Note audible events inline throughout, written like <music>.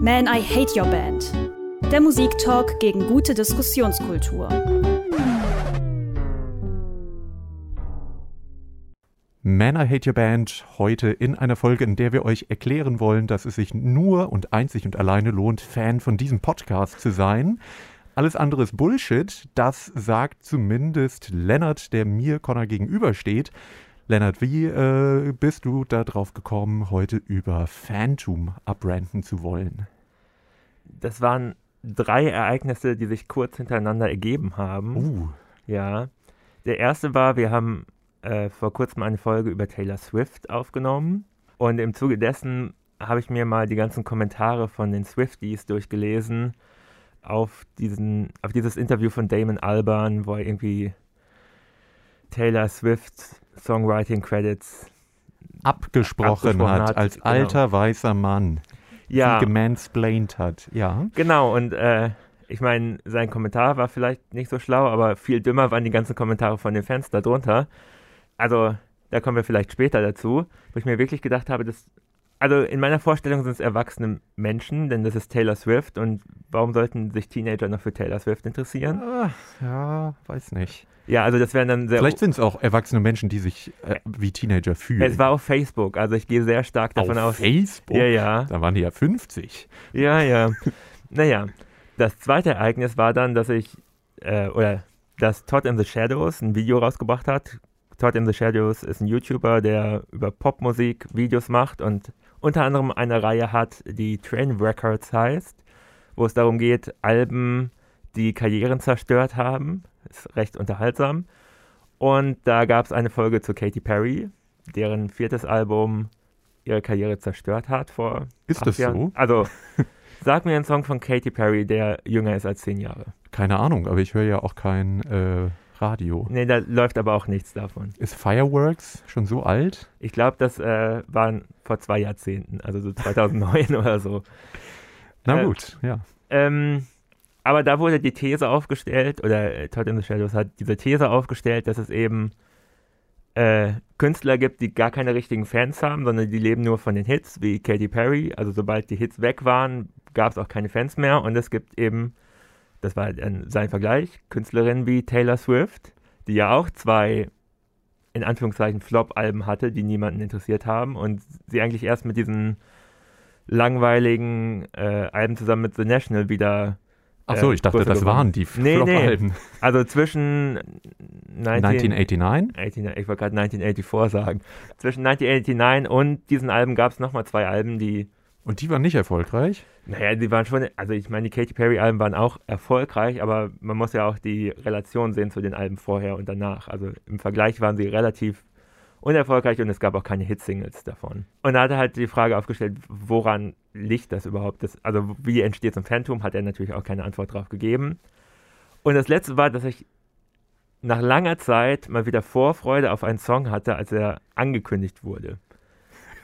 Man, I Hate Your Band. Der Musiktalk gegen gute Diskussionskultur. Man, I Hate Your Band heute in einer Folge, in der wir euch erklären wollen, dass es sich nur und einzig und alleine lohnt, Fan von diesem Podcast zu sein. Alles andere ist Bullshit. Das sagt zumindest Lennart, der mir Connor gegenübersteht. Lennart, wie äh, bist du darauf gekommen, heute über Phantom abbranden zu wollen? Das waren drei Ereignisse, die sich kurz hintereinander ergeben haben. Uh. Ja. Der erste war, wir haben äh, vor kurzem eine Folge über Taylor Swift aufgenommen. Und im Zuge dessen habe ich mir mal die ganzen Kommentare von den Swifties durchgelesen auf, diesen, auf dieses Interview von Damon Alban, wo er irgendwie Taylor Swift Songwriting Credits abgesprochen, abgesprochen hat, hat, als genau. alter weißer Mann. Ja. Sie gemansplained hat, ja. Genau, und äh, ich meine, sein Kommentar war vielleicht nicht so schlau, aber viel dümmer waren die ganzen Kommentare von den Fans darunter. Also, da kommen wir vielleicht später dazu, wo ich mir wirklich gedacht habe, dass also in meiner Vorstellung sind es erwachsene Menschen, denn das ist Taylor Swift und warum sollten sich Teenager noch für Taylor Swift interessieren? Ja, weiß nicht. Ja, also das wären dann sehr. Vielleicht sind es auch erwachsene Menschen, die sich äh, wie Teenager fühlen. Es war auf Facebook, also ich gehe sehr stark davon auf aus. Facebook? Ja, ja. Da waren die ja 50. Ja, ja. naja, das zweite Ereignis war dann, dass ich, äh, oder dass Todd in the Shadows ein Video rausgebracht hat. Todd in the Shadows ist ein YouTuber, der über Popmusik Videos macht und unter anderem eine Reihe hat, die Train Records heißt, wo es darum geht, Alben, die Karrieren zerstört haben. Ist recht unterhaltsam. Und da gab es eine Folge zu Katy Perry, deren viertes Album ihre Karriere zerstört hat vor. Ist das Jahren. so? Also, <laughs> sag mir einen Song von Katy Perry, der jünger ist als zehn Jahre. Keine Ahnung, aber ich höre ja auch kein äh, Radio. Nee, da läuft aber auch nichts davon. Ist Fireworks schon so alt? Ich glaube, das äh, waren vor zwei Jahrzehnten, also so 2009 <laughs> oder so. Na äh, gut, ja. Ähm, aber da wurde die These aufgestellt, oder äh, Todd in the Shadows hat diese These aufgestellt, dass es eben äh, Künstler gibt, die gar keine richtigen Fans haben, sondern die leben nur von den Hits, wie Katy Perry. Also sobald die Hits weg waren, gab es auch keine Fans mehr. Und es gibt eben das war sein Vergleich, Künstlerinnen wie Taylor Swift, die ja auch zwei in Anführungszeichen Flop-Alben hatte, die niemanden interessiert haben und sie eigentlich erst mit diesen langweiligen äh, Alben zusammen mit The National wieder. Ach so, äh, ich dachte, das waren die nee, Flop-Alben. Nee. Also zwischen 19, 1989? 18, ich wollte gerade 1984 sagen. Zwischen 1989 und diesen Alben gab es nochmal zwei Alben, die und die waren nicht erfolgreich? Naja, die waren schon, also ich meine, die Katy Perry-Alben waren auch erfolgreich, aber man muss ja auch die Relation sehen zu den Alben vorher und danach. Also im Vergleich waren sie relativ unerfolgreich und es gab auch keine Hitsingles davon. Und da hat er halt die Frage aufgestellt, woran liegt das überhaupt? Das, also wie entsteht so ein Phantom, hat er natürlich auch keine Antwort drauf gegeben. Und das letzte war, dass ich nach langer Zeit mal wieder Vorfreude auf einen Song hatte, als er angekündigt wurde.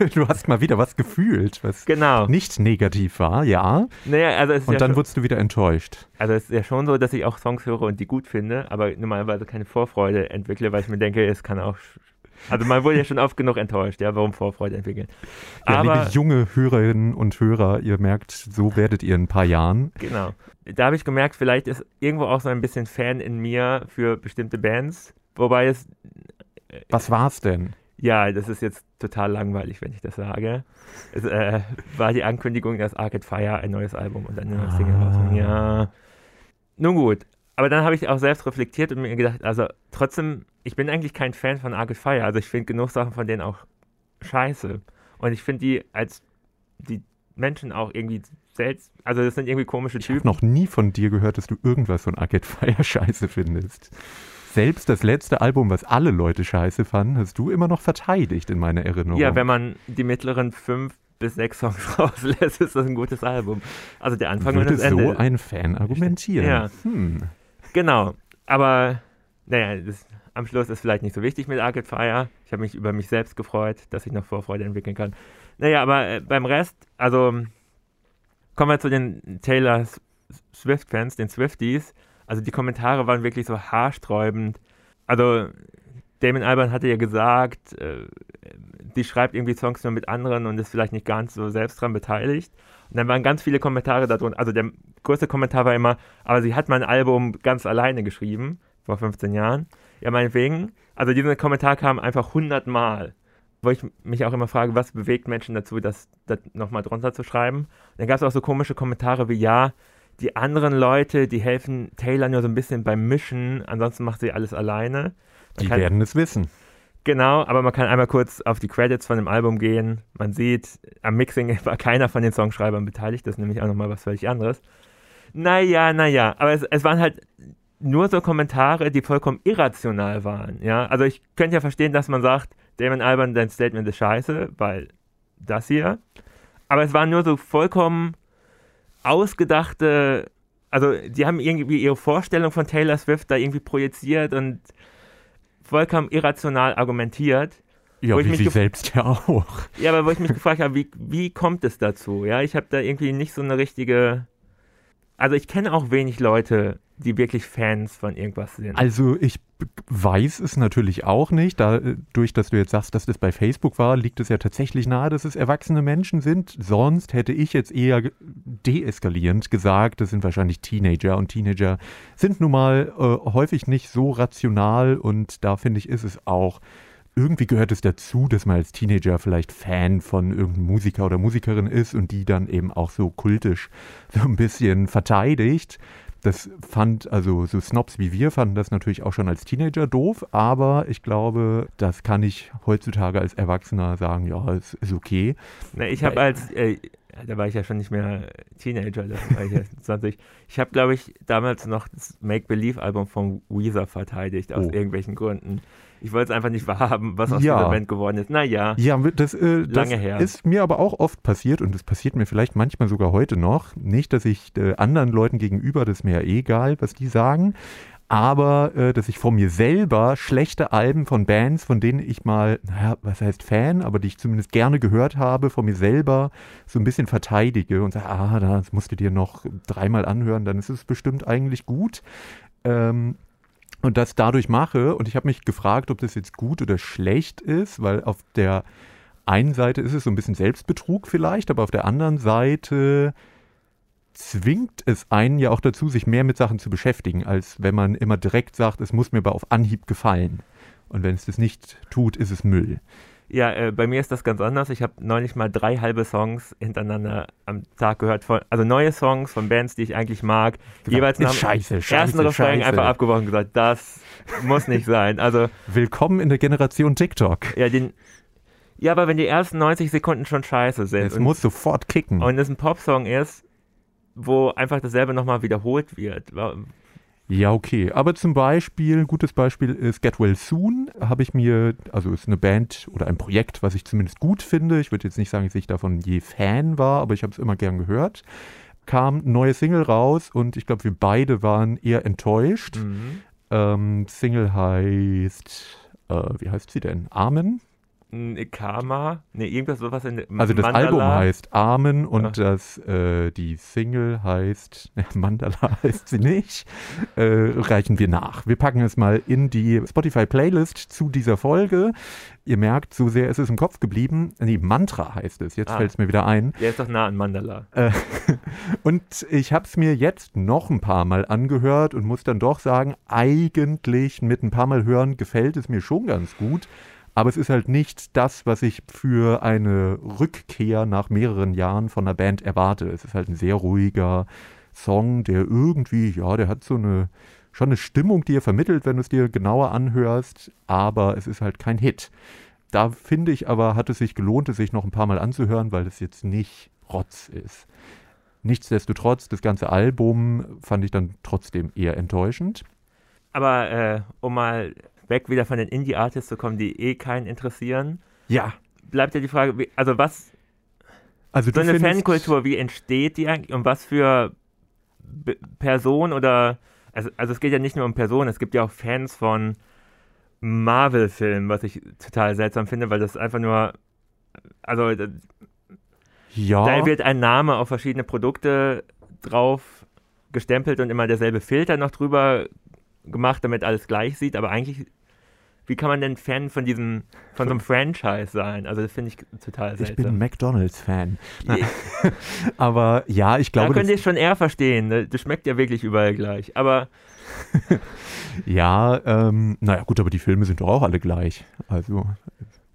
<laughs> du hast mal wieder was gefühlt, was genau. nicht negativ war, ja. Naja, also und ja dann schon, wurdest du wieder enttäuscht. Also es ist ja schon so, dass ich auch Songs höre und die gut finde, aber normalerweise keine Vorfreude entwickle, weil ich mir denke, es kann auch also man wurde ja schon oft genug enttäuscht, ja, warum Vorfreude entwickeln. Ja, Aber, liebe junge Hörerinnen und Hörer, ihr merkt, so werdet ihr in ein paar Jahren. Genau. Da habe ich gemerkt, vielleicht ist irgendwo auch so ein bisschen Fan in mir für bestimmte Bands, wobei es... Was war's denn? Ja, das ist jetzt total langweilig, wenn ich das sage. Es äh, war die Ankündigung, dass Arcade Fire ein neues Album und eine neue Single rausbringen. Ja. Nun gut. Aber dann habe ich auch selbst reflektiert und mir gedacht, also trotzdem, ich bin eigentlich kein Fan von Arcade Fire. Also ich finde genug Sachen von denen auch scheiße. Und ich finde die als die Menschen auch irgendwie selbst, also das sind irgendwie komische Typen. Ich habe noch nie von dir gehört, dass du irgendwas von Arcade Fire <laughs> scheiße findest selbst das letzte Album, was alle Leute scheiße fanden, hast du immer noch verteidigt in meiner Erinnerung. Ja, wenn man die mittleren fünf bis sechs Songs <laughs> rauslässt, ist das ein gutes Album. Also der Anfang Würde und das Ende. so ein Fan argumentieren. Ja. Hm. Genau. Aber, naja, das, am Schluss ist vielleicht nicht so wichtig mit Arcade Fire. Ich habe mich über mich selbst gefreut, dass ich noch Vorfreude entwickeln kann. Naja, aber äh, beim Rest, also kommen wir zu den Taylor Swift-Fans, den Swifties. Also die Kommentare waren wirklich so haarsträubend. Also Damon Alban hatte ja gesagt, äh, die schreibt irgendwie Songs nur mit anderen und ist vielleicht nicht ganz so selbst dran beteiligt. Und dann waren ganz viele Kommentare darunter. Also der größte Kommentar war immer, aber sie hat mein Album ganz alleine geschrieben, vor 15 Jahren. Ja, meinetwegen. Also dieser Kommentar kam einfach 100 Mal. Wo ich mich auch immer frage, was bewegt Menschen dazu, das, das nochmal drunter zu schreiben. Und dann gab es auch so komische Kommentare wie, ja, die anderen Leute, die helfen Taylor nur so ein bisschen beim Mischen, ansonsten macht sie alles alleine. Man Die kann- werden es wissen. Genau, aber man kann einmal kurz auf die Credits von dem Album gehen. Man sieht, am Mixing <laughs> war keiner von den Songschreibern beteiligt. Das ist nämlich auch nochmal was völlig anderes. Naja, naja, aber es, es waren halt nur so Kommentare, die vollkommen irrational waren. Ja, also ich könnte ja verstehen, dass man sagt, Damon Alban, dein Statement ist scheiße, weil das hier. Aber es waren nur so vollkommen ausgedachte, also die haben irgendwie ihre Vorstellung von Taylor Swift da irgendwie projiziert und vollkommen irrational argumentiert. Ja, wie sie selbst ja auch. Ja, aber wo ich mich gefragt habe, wie, wie kommt es dazu? Ja, ich habe da irgendwie nicht so eine richtige. Also ich kenne auch wenig Leute, die wirklich Fans von irgendwas sind. Also ich weiß es natürlich auch nicht. Dadurch, dass du jetzt sagst, dass das bei Facebook war, liegt es ja tatsächlich nahe, dass es erwachsene Menschen sind. Sonst hätte ich jetzt eher deeskalierend gesagt, das sind wahrscheinlich Teenager und Teenager sind nun mal äh, häufig nicht so rational und da finde ich, ist es auch irgendwie gehört es dazu, dass man als Teenager vielleicht Fan von irgendeinem Musiker oder Musikerin ist und die dann eben auch so kultisch so ein bisschen verteidigt. Das fand, also so Snobs wie wir fanden das natürlich auch schon als Teenager doof, aber ich glaube, das kann ich heutzutage als Erwachsener sagen, ja, es ist okay. Na, ich habe als, äh, da war ich ja schon nicht mehr Teenager, da war ich ja <laughs> 20. Ich habe, glaube ich, damals noch das Make-Believe-Album von Weezer verteidigt, aus Oh. irgendwelchen Gründen. Ich wollte es einfach nicht wahrhaben, was aus Ja. dieser Band geworden ist. Naja, Ja, das, äh, das ist mir aber auch oft passiert und es passiert mir vielleicht manchmal sogar heute noch. Nicht, dass ich äh, anderen Leuten gegenüber, das ist mir ja egal, was die sagen, aber äh, dass ich von mir selber schlechte Alben von Bands, von denen ich mal, naja, was heißt Fan, aber die ich zumindest gerne gehört habe, von mir selber so ein bisschen verteidige und sage, ah, das musst du dir noch dreimal anhören, dann ist es bestimmt eigentlich gut. Ähm, und das dadurch mache. Und ich habe mich gefragt, ob das jetzt gut oder schlecht ist, weil auf der einen Seite ist es so ein bisschen Selbstbetrug vielleicht, aber auf der anderen Seite zwingt es einen ja auch dazu, sich mehr mit Sachen zu beschäftigen, als wenn man immer direkt sagt, es muss mir aber auf Anhieb gefallen. Und wenn es das nicht tut, ist es Müll. Ja, äh, bei mir ist das ganz anders. Ich habe neulich mal drei halbe Songs hintereinander am Tag gehört. Von, also neue Songs von Bands, die ich eigentlich mag. jeweils ist nach scheiße, dem scheiße, ersten Refrain scheiße. einfach abgebrochen und gesagt, das muss nicht sein. Also, Willkommen in der Generation TikTok. ja, den, ja, aber wenn die ersten 90 Sekunden schon scheiße sind Es muss sofort kicken. und es ein Popsong ist, wo einfach dasselbe nochmal wiederholt wird. Ja, okay. Aber zum Beispiel, ein gutes Beispiel ist Get Well Soon. Habe ich mir, also ist eine Band oder ein Projekt, was ich zumindest gut finde. Ich würde jetzt nicht sagen, dass ich davon je Fan war, aber ich habe es immer gern gehört. Kam neue Single raus und ich glaube, wir beide waren eher enttäuscht. Mhm. Ähm, Single heißt, äh, wie heißt sie denn? Amen? Karma? Ne, irgendwas sowas in Also das Mandala. Album heißt Amen und Ja. das, äh, die Single heißt, <laughs> Mandala heißt sie nicht, äh, reichen wir nach. Wir packen es mal in die Spotify-Playlist zu dieser Folge. Ihr merkt, so sehr ist es im Kopf geblieben. Nee, Mantra heißt es, jetzt Ah. fällt es mir wieder ein. Der ist doch nah an Mandala. Äh, <laughs> und ich habe es mir jetzt noch ein paar Mal angehört und muss dann doch sagen, eigentlich mit ein paar Mal hören gefällt es mir schon ganz gut. Aber es ist halt nicht das, was ich für eine Rückkehr nach mehreren Jahren von einer Band erwarte. Es ist halt ein sehr ruhiger Song, der irgendwie, ja, der hat so eine, schon eine Stimmung, die er vermittelt, wenn du es dir genauer anhörst, aber es ist halt kein Hit. Da finde ich aber, hat es sich gelohnt, es sich noch ein paar Mal anzuhören, weil es jetzt nicht Rotz ist. Nichtsdestotrotz, das ganze Album fand ich dann trotzdem eher enttäuschend. Aber äh, um mal weg wieder von den Indie-Artists zu kommen, die eh keinen interessieren, Ja. bleibt ja die Frage, wie, also was, Also so eine Fankultur, wie entsteht die eigentlich und was für B Person oder, also, also es geht ja nicht nur um Personen, es gibt ja auch Fans von Marvel-Filmen, was ich total seltsam finde, weil das einfach nur, also da, Ja. da wird ein Name auf verschiedene Produkte drauf gestempelt und immer derselbe Filter noch drüber gemacht, damit alles gleich sieht, aber eigentlich wie kann man denn Fan von diesem, von so einem Franchise sein? Also das finde ich total seltsam. Ich bin McDonalds-Fan. <laughs> Aber ja, ich glaube. Da könnt ihr es schon eher verstehen. Ne? Das schmeckt ja wirklich überall gleich. Aber. <laughs> ja, ähm, naja, gut, aber die Filme sind doch auch alle gleich. Also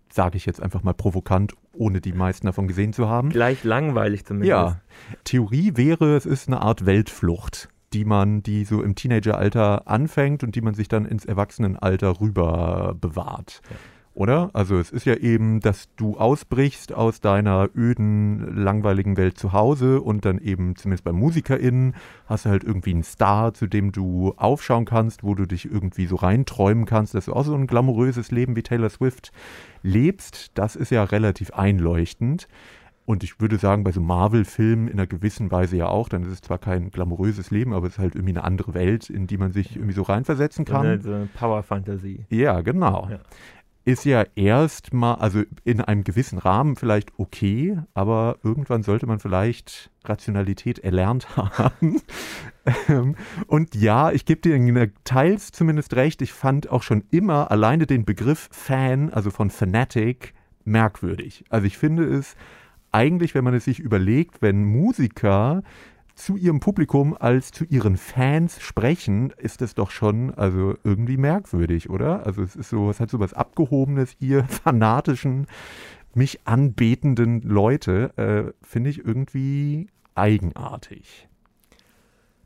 sage ich jetzt einfach mal provokant, ohne die meisten davon gesehen zu haben. Gleich langweilig zumindest. Ja. Theorie wäre, es ist eine Art Weltflucht die man, die so im Teenageralter anfängt und die man sich dann ins Erwachsenenalter rüber bewahrt. Ja. Oder? Also es ist ja eben, dass du ausbrichst aus deiner öden, langweiligen Welt zu Hause und dann eben, zumindest bei MusikerInnen, hast du halt irgendwie einen Star, zu dem du aufschauen kannst, wo du dich irgendwie so reinträumen kannst, dass du auch so ein glamouröses Leben wie Taylor Swift lebst. Das ist ja relativ einleuchtend. Und ich würde sagen, bei so Marvel-Filmen in einer gewissen Weise ja auch, dann ist es zwar kein glamouröses Leben, aber es ist halt irgendwie eine andere Welt, in die man sich irgendwie so reinversetzen kann. So eine Power-Fantasie. Ja, genau. Ja. Ist ja erstmal, also in einem gewissen Rahmen vielleicht okay, aber irgendwann sollte man vielleicht Rationalität erlernt <laughs> haben. Ähm, und ja, ich gebe dir teils zumindest recht, ich fand auch schon immer alleine den Begriff Fan, also von Fanatic, merkwürdig. Also ich finde es eigentlich, wenn man es sich überlegt, wenn Musiker zu ihrem Publikum als zu ihren Fans sprechen, ist es doch schon also irgendwie merkwürdig, oder? Also es ist so, es hat so was Abgehobenes, ihr <laughs> fanatischen, mich anbetenden Leute, äh, finde ich irgendwie eigenartig.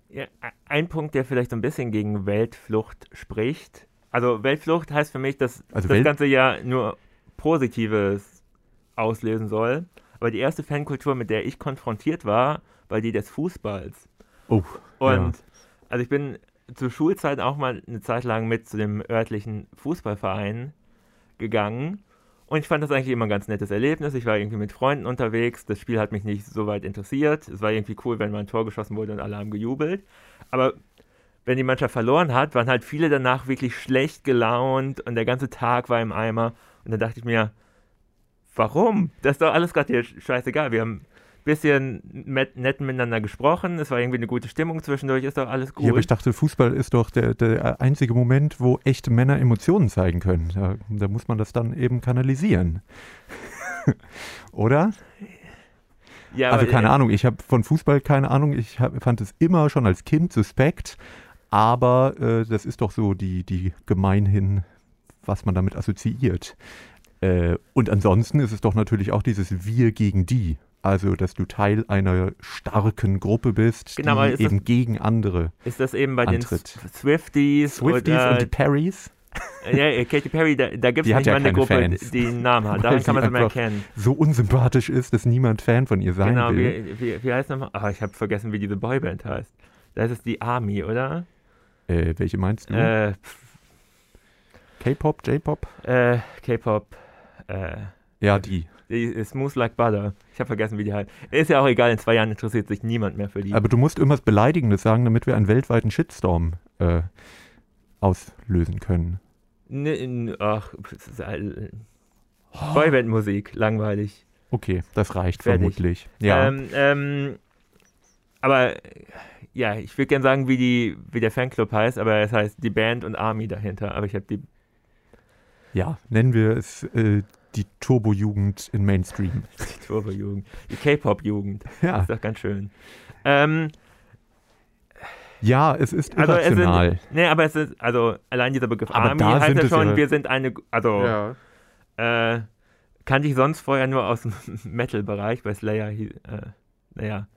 Ja, ein Punkt, der vielleicht so ein bisschen gegen Weltflucht spricht. Also Weltflucht heißt für mich, dass also das Welt Ganze ja nur Positives auslösen soll. Aber die erste Fankultur, mit der ich konfrontiert war, war die des Fußballs. Oh. Und ja. also ich bin zur Schulzeit auch mal eine Zeit lang mit zu dem örtlichen Fußballverein gegangen. Und ich fand das eigentlich immer ein ganz nettes Erlebnis. Ich war irgendwie mit Freunden unterwegs. Das Spiel hat mich nicht so weit interessiert. Es war irgendwie cool, wenn mal ein Tor geschossen wurde und alle haben gejubelt. Aber wenn die Mannschaft verloren hat, waren halt viele danach wirklich schlecht gelaunt und der ganze Tag war im Eimer. Und dann dachte ich mir, warum? Das ist doch alles gerade hier scheißegal. Wir haben ein bisschen nett miteinander gesprochen, es war irgendwie eine gute Stimmung zwischendurch, ist doch alles gut. Ja, aber ich dachte, Fußball ist doch der, der einzige Moment, wo echte Männer Emotionen zeigen können. Da, da muss man das dann eben kanalisieren. <laughs> Oder? Ja, also keine äh, Ahnung, ich habe von Fußball keine Ahnung. Ich hab, fand es immer schon als Kind suspekt, aber äh, das ist doch so die, die gemeinhin, was man damit assoziiert. Äh, und ansonsten ist es doch natürlich auch dieses Wir gegen die. Also, dass du Teil einer starken Gruppe bist, genau, die eben das, gegen andere. Ist das eben bei antritt. den Swifties? Swifties oder, und die Perrys? Ja, Katy Perry, da, da gibt es nicht ja mal eine Gruppe, Fans. die einen Namen hat. Daran <laughs> kann man es immer erkennen. So unsympathisch ist, dass niemand Fan von ihr sein genau, will. Genau, wie, wie, wie heißt nochmal? Oh, ich habe vergessen, wie diese Boyband heißt. Da ist es die Army, oder? Äh, welche meinst du? Äh, K-Pop, J-Pop? Äh, K-Pop. Äh, ja, die. Die Smooth Like Butter. Ich habe vergessen, wie die heißt. Ist ja auch egal, in zwei Jahren interessiert sich niemand mehr für die. Aber du musst irgendwas Beleidigendes sagen, damit wir einen weltweiten Shitstorm äh, auslösen können. Ne, ach, oh. Boyband-Musik, langweilig. Okay, das reicht Fertig. vermutlich. Ja. Ähm, ähm, aber ja, ich würde gerne sagen, wie, die, wie der Fanclub heißt, aber es heißt die Band und Army dahinter. Aber ich habe die ja, nennen wir es äh, die Turbo-Jugend in Mainstream. Die Turbo-Jugend. Die K-Pop-Jugend. <laughs> Ja. Das ist doch ganz schön. Ähm, ja, es ist irrational. Also es sind, nee, aber es ist, also allein dieser Begriff aber Army heißt ja schon, wir sind eine, also ja. äh, kannte ich sonst vorher nur aus dem <laughs> Metal-Bereich, bei Slayer, äh, naja.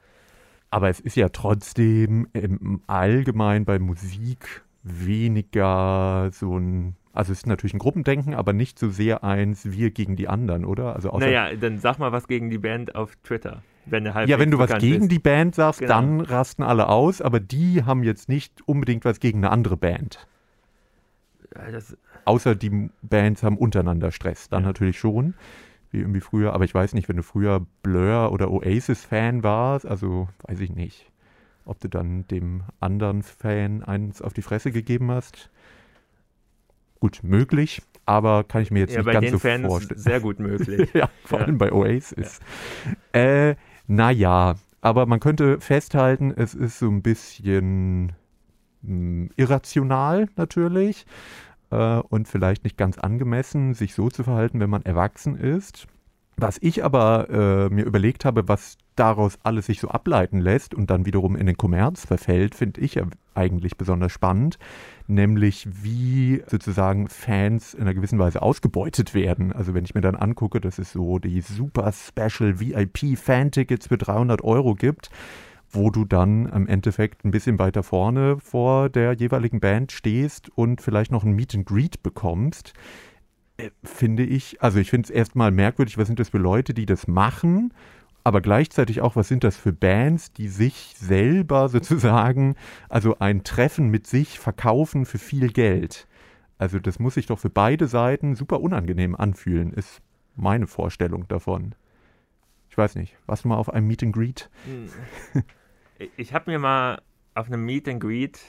Aber es ist ja trotzdem im Allgemein bei Musik weniger so ein also es ist natürlich ein Gruppendenken, aber nicht so sehr eins wir gegen die anderen, oder? Also naja, dann sag mal was gegen die Band auf Twitter. Wenn ja, wenn du was gegen ist. die Band sagst, genau. dann rasten alle aus, aber die haben jetzt nicht unbedingt was gegen eine andere Band. Das Außer die Bands haben untereinander Stress, dann ja. natürlich schon, wie irgendwie früher. Aber ich weiß nicht, wenn du früher Blur oder Oasis-Fan warst, also weiß ich nicht, ob du dann dem anderen Fan eins auf die Fresse gegeben hast gut möglich, aber kann ich mir jetzt ja, nicht ganz so Fans vorstellen. Sehr gut möglich. <laughs> ja, vor ja. allem bei Oasis. Ja. Äh, naja, aber man könnte festhalten, es ist so ein bisschen mh, hm, irrational natürlich. äh, und vielleicht nicht ganz angemessen, sich so zu verhalten, wenn man erwachsen ist. Was ich aber äh, mir überlegt habe, was daraus alles sich so ableiten lässt und dann wiederum in den Kommerz verfällt, finde ich eigentlich besonders spannend, nämlich wie sozusagen Fans in einer gewissen Weise ausgebeutet werden. Also wenn ich mir dann angucke, dass es so die super Special VIP Fan-Tickets für 300 Euro gibt, wo du dann im Endeffekt ein bisschen weiter vorne vor der jeweiligen Band stehst und vielleicht noch ein Meet and Greet bekommst äh, finde ich, also ich finde es erstmal merkwürdig, was sind das für Leute, die das machen, aber gleichzeitig auch, was sind das für Bands, die sich selber <laughs> sozusagen, also ein Treffen mit sich verkaufen für viel Geld. Also das muss sich doch für beide Seiten super unangenehm anfühlen, ist meine Vorstellung davon. Ich weiß nicht, warst du mal auf einem Meet and Greet? Hm. <laughs> Ich habe mir mal auf einem Meet and Greet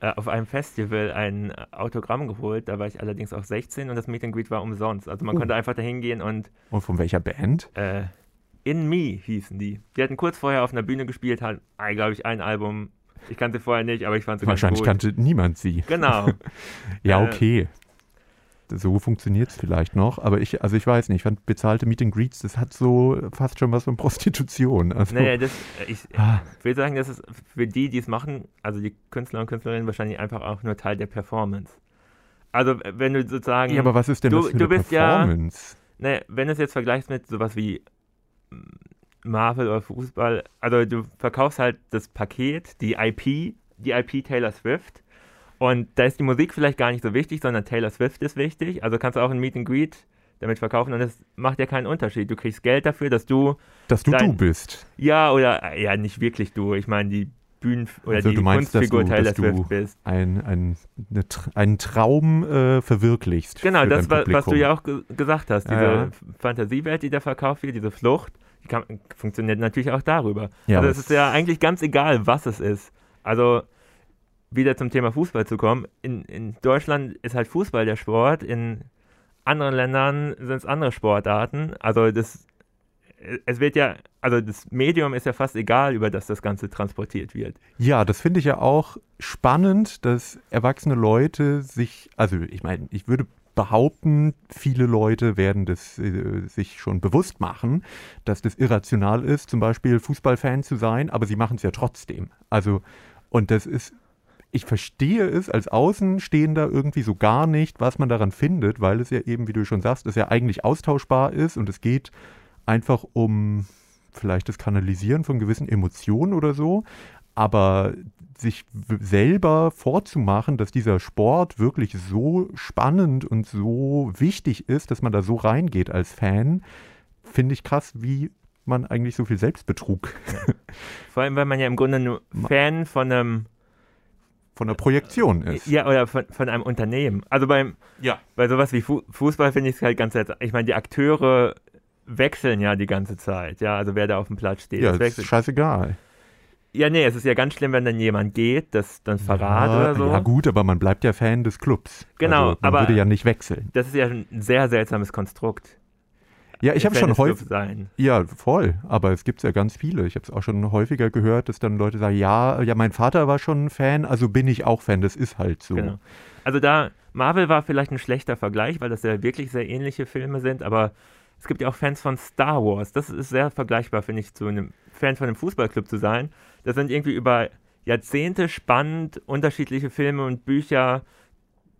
äh, auf einem Festival ein Autogramm geholt. Da war ich allerdings auch 16 und das Meet and Greet war umsonst. Also man oh. konnte einfach da hingehen und. Und von welcher Band? Äh, In Me hießen die. Die hatten kurz vorher auf einer Bühne gespielt, hatten, glaube ich, ein Album. Ich kannte vorher nicht, aber ich fand es Wahrscheinlich kannte niemand sie. Genau. <laughs> ja, äh, okay so funktioniert es vielleicht noch, aber ich, also ich weiß nicht, ich fand bezahlte Meet and Greets, das hat so fast schon was von Prostitution. Also, naja, das, ich, ah. will sagen, das ist für die, die es machen, also die Künstler und Künstlerinnen wahrscheinlich einfach auch nur Teil der Performance. Also wenn du sozusagen... Ja, aber was ist denn du, das für du bist Performance? Ja, naja, wenn du es jetzt vergleichst mit sowas wie Marvel oder Fußball, also du verkaufst halt das Paket, die IP, die IP Taylor Swift und da ist die Musik vielleicht gar nicht so wichtig, sondern Taylor Swift ist wichtig. Also kannst du auch ein Meet and Greet damit verkaufen und es macht ja keinen Unterschied. Du kriegst Geld dafür, dass du. Dass du dein, du bist. Ja, oder ja, nicht wirklich du. Ich meine, die Bühnen oder also die du meinst, Kunstfigur dass du, Taylor Swift bist. Ein, ein, eine, einen Traum äh, verwirklichst. Genau, das, war, was du ja auch ge gesagt hast. Diese ja. Fantasiewelt, die da verkauft wird, diese Flucht, kann, funktioniert natürlich auch darüber. Ja, also es ist ja eigentlich ganz egal, was es ist. Also wieder zum Thema Fußball zu kommen, in, in Deutschland ist halt Fußball der Sport, in anderen Ländern sind es andere Sportarten. Also das, es wird ja, also das Medium ist ja fast egal, über das das Ganze transportiert wird. Ja, das finde ich ja auch spannend, dass erwachsene Leute sich, also ich meine, ich würde behaupten, viele Leute werden das äh, sich schon bewusst machen, dass das irrational ist, zum Beispiel Fußballfan zu sein, aber sie machen es ja trotzdem. Also, und das ist ich verstehe es als Außenstehender irgendwie so gar nicht, was man daran findet, weil es ja eben, wie du schon sagst, es ja eigentlich austauschbar ist und es geht einfach um vielleicht das Kanalisieren von gewissen Emotionen oder so. Aber sich selber vorzumachen, dass dieser Sport wirklich so spannend und so wichtig ist, dass man da so reingeht als Fan, finde ich krass, wie man eigentlich so viel Selbstbetrug. <laughs> Vor allem, weil man ja im Grunde nur Fan von einem von der Projektion ist. Ja, oder von, von einem Unternehmen. Also beim, ja. bei sowas wie Fu Fußball finde ich es halt ganz seltsam. Ich meine, die Akteure wechseln ja die ganze Zeit, ja, also wer da auf dem Platz steht. Ja, das ist scheißegal. Ja, nee, es ist ja ganz schlimm, wenn dann jemand geht, das dann Verrat ja, oder so. Ja, gut, aber man bleibt ja Fan des Clubs. Genau, also man aber. würde ja nicht wechseln. Das ist ja ein sehr seltsames Konstrukt. Ja, ich habe schon häufig. Ja, voll. Aber es gibt ja ganz viele. Ich habe es auch schon häufiger gehört, dass dann Leute sagen: Ja, ja, mein Vater war schon ein Fan, also bin ich auch Fan. Das ist halt so. Genau. Also da Marvel war vielleicht ein schlechter Vergleich, weil das ja wirklich sehr ähnliche Filme sind. Aber es gibt ja auch Fans von Star Wars. Das ist sehr vergleichbar, finde ich, zu einem Fan von einem Fußballclub zu sein. Das sind irgendwie über Jahrzehnte spannend unterschiedliche Filme und Bücher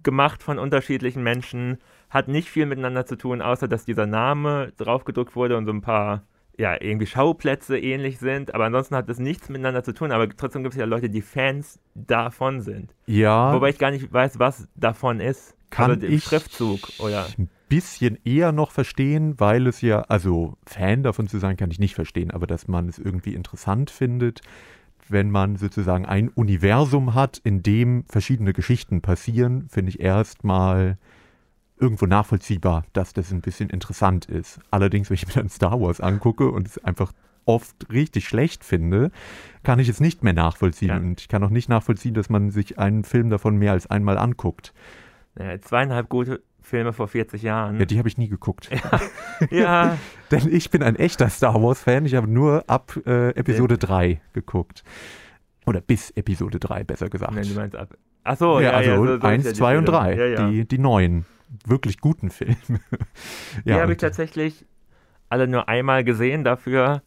gemacht von unterschiedlichen Menschen hat nicht viel miteinander zu tun, außer dass dieser Name draufgedruckt wurde und so ein paar, ja, irgendwie Schauplätze ähnlich sind. Aber ansonsten hat das nichts miteinander zu tun. Aber trotzdem gibt es ja Leute, die Fans davon sind. Ja. Wobei ich gar nicht weiß, was davon ist. Kann also ich Schriftzug oder. Ein bisschen eher noch verstehen, weil es ja, also Fan davon zu sein, kann ich nicht verstehen, aber dass man es irgendwie interessant findet, wenn man sozusagen ein Universum hat, in dem verschiedene Geschichten passieren, finde ich erstmal irgendwo nachvollziehbar, dass das ein bisschen interessant ist. Allerdings, wenn ich mir dann Star Wars angucke und es einfach oft richtig schlecht finde, kann ich es nicht mehr nachvollziehen. Ja. Und ich kann auch nicht nachvollziehen, dass man sich einen Film davon mehr als einmal anguckt. Ja, zweieinhalb gute Filme vor 40 Jahren. Ja, die habe ich nie geguckt. Ja. <laughs> ja. <laughs> Denn ich bin ein echter Star Wars-Fan. Ich habe nur ab äh, Episode 3 geguckt. Oder bis Episode 3, besser gesagt. Nein, du meinst ab Ach so, ja, ja, also ja, so, so eins, ist ja die zwei und Filme. drei, Ja, ja. Die, die neuen, wirklich guten Filme. <laughs> Die habe ich tatsächlich alle nur einmal gesehen dafür,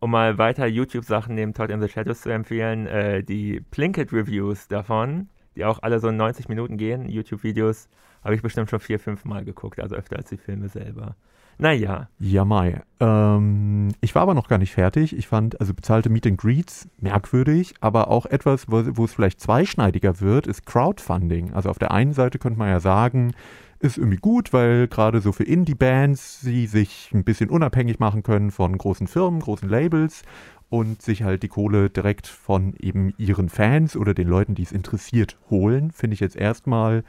um mal weiter YouTube-Sachen neben Todd in the Shadows zu empfehlen, äh, die Plinkett-Reviews davon, die auch alle so 90 Minuten gehen, YouTube-Videos, habe ich bestimmt schon vier, fünf Mal geguckt, also öfter als die Filme selber. Naja, Ja, Mai. Ähm, ich war aber noch gar nicht fertig. Ich fand, also bezahlte Meet and Greets merkwürdig, aber auch etwas, wo, wo es vielleicht zweischneidiger wird, ist Crowdfunding. Also auf der einen Seite könnte man ja sagen, ist irgendwie gut, weil gerade so für Indie-Bands sie sich ein bisschen unabhängig machen können von großen Firmen, großen Labels und sich halt die Kohle direkt von eben ihren Fans oder den Leuten, die es interessiert, holen. Finde ich jetzt erstmal,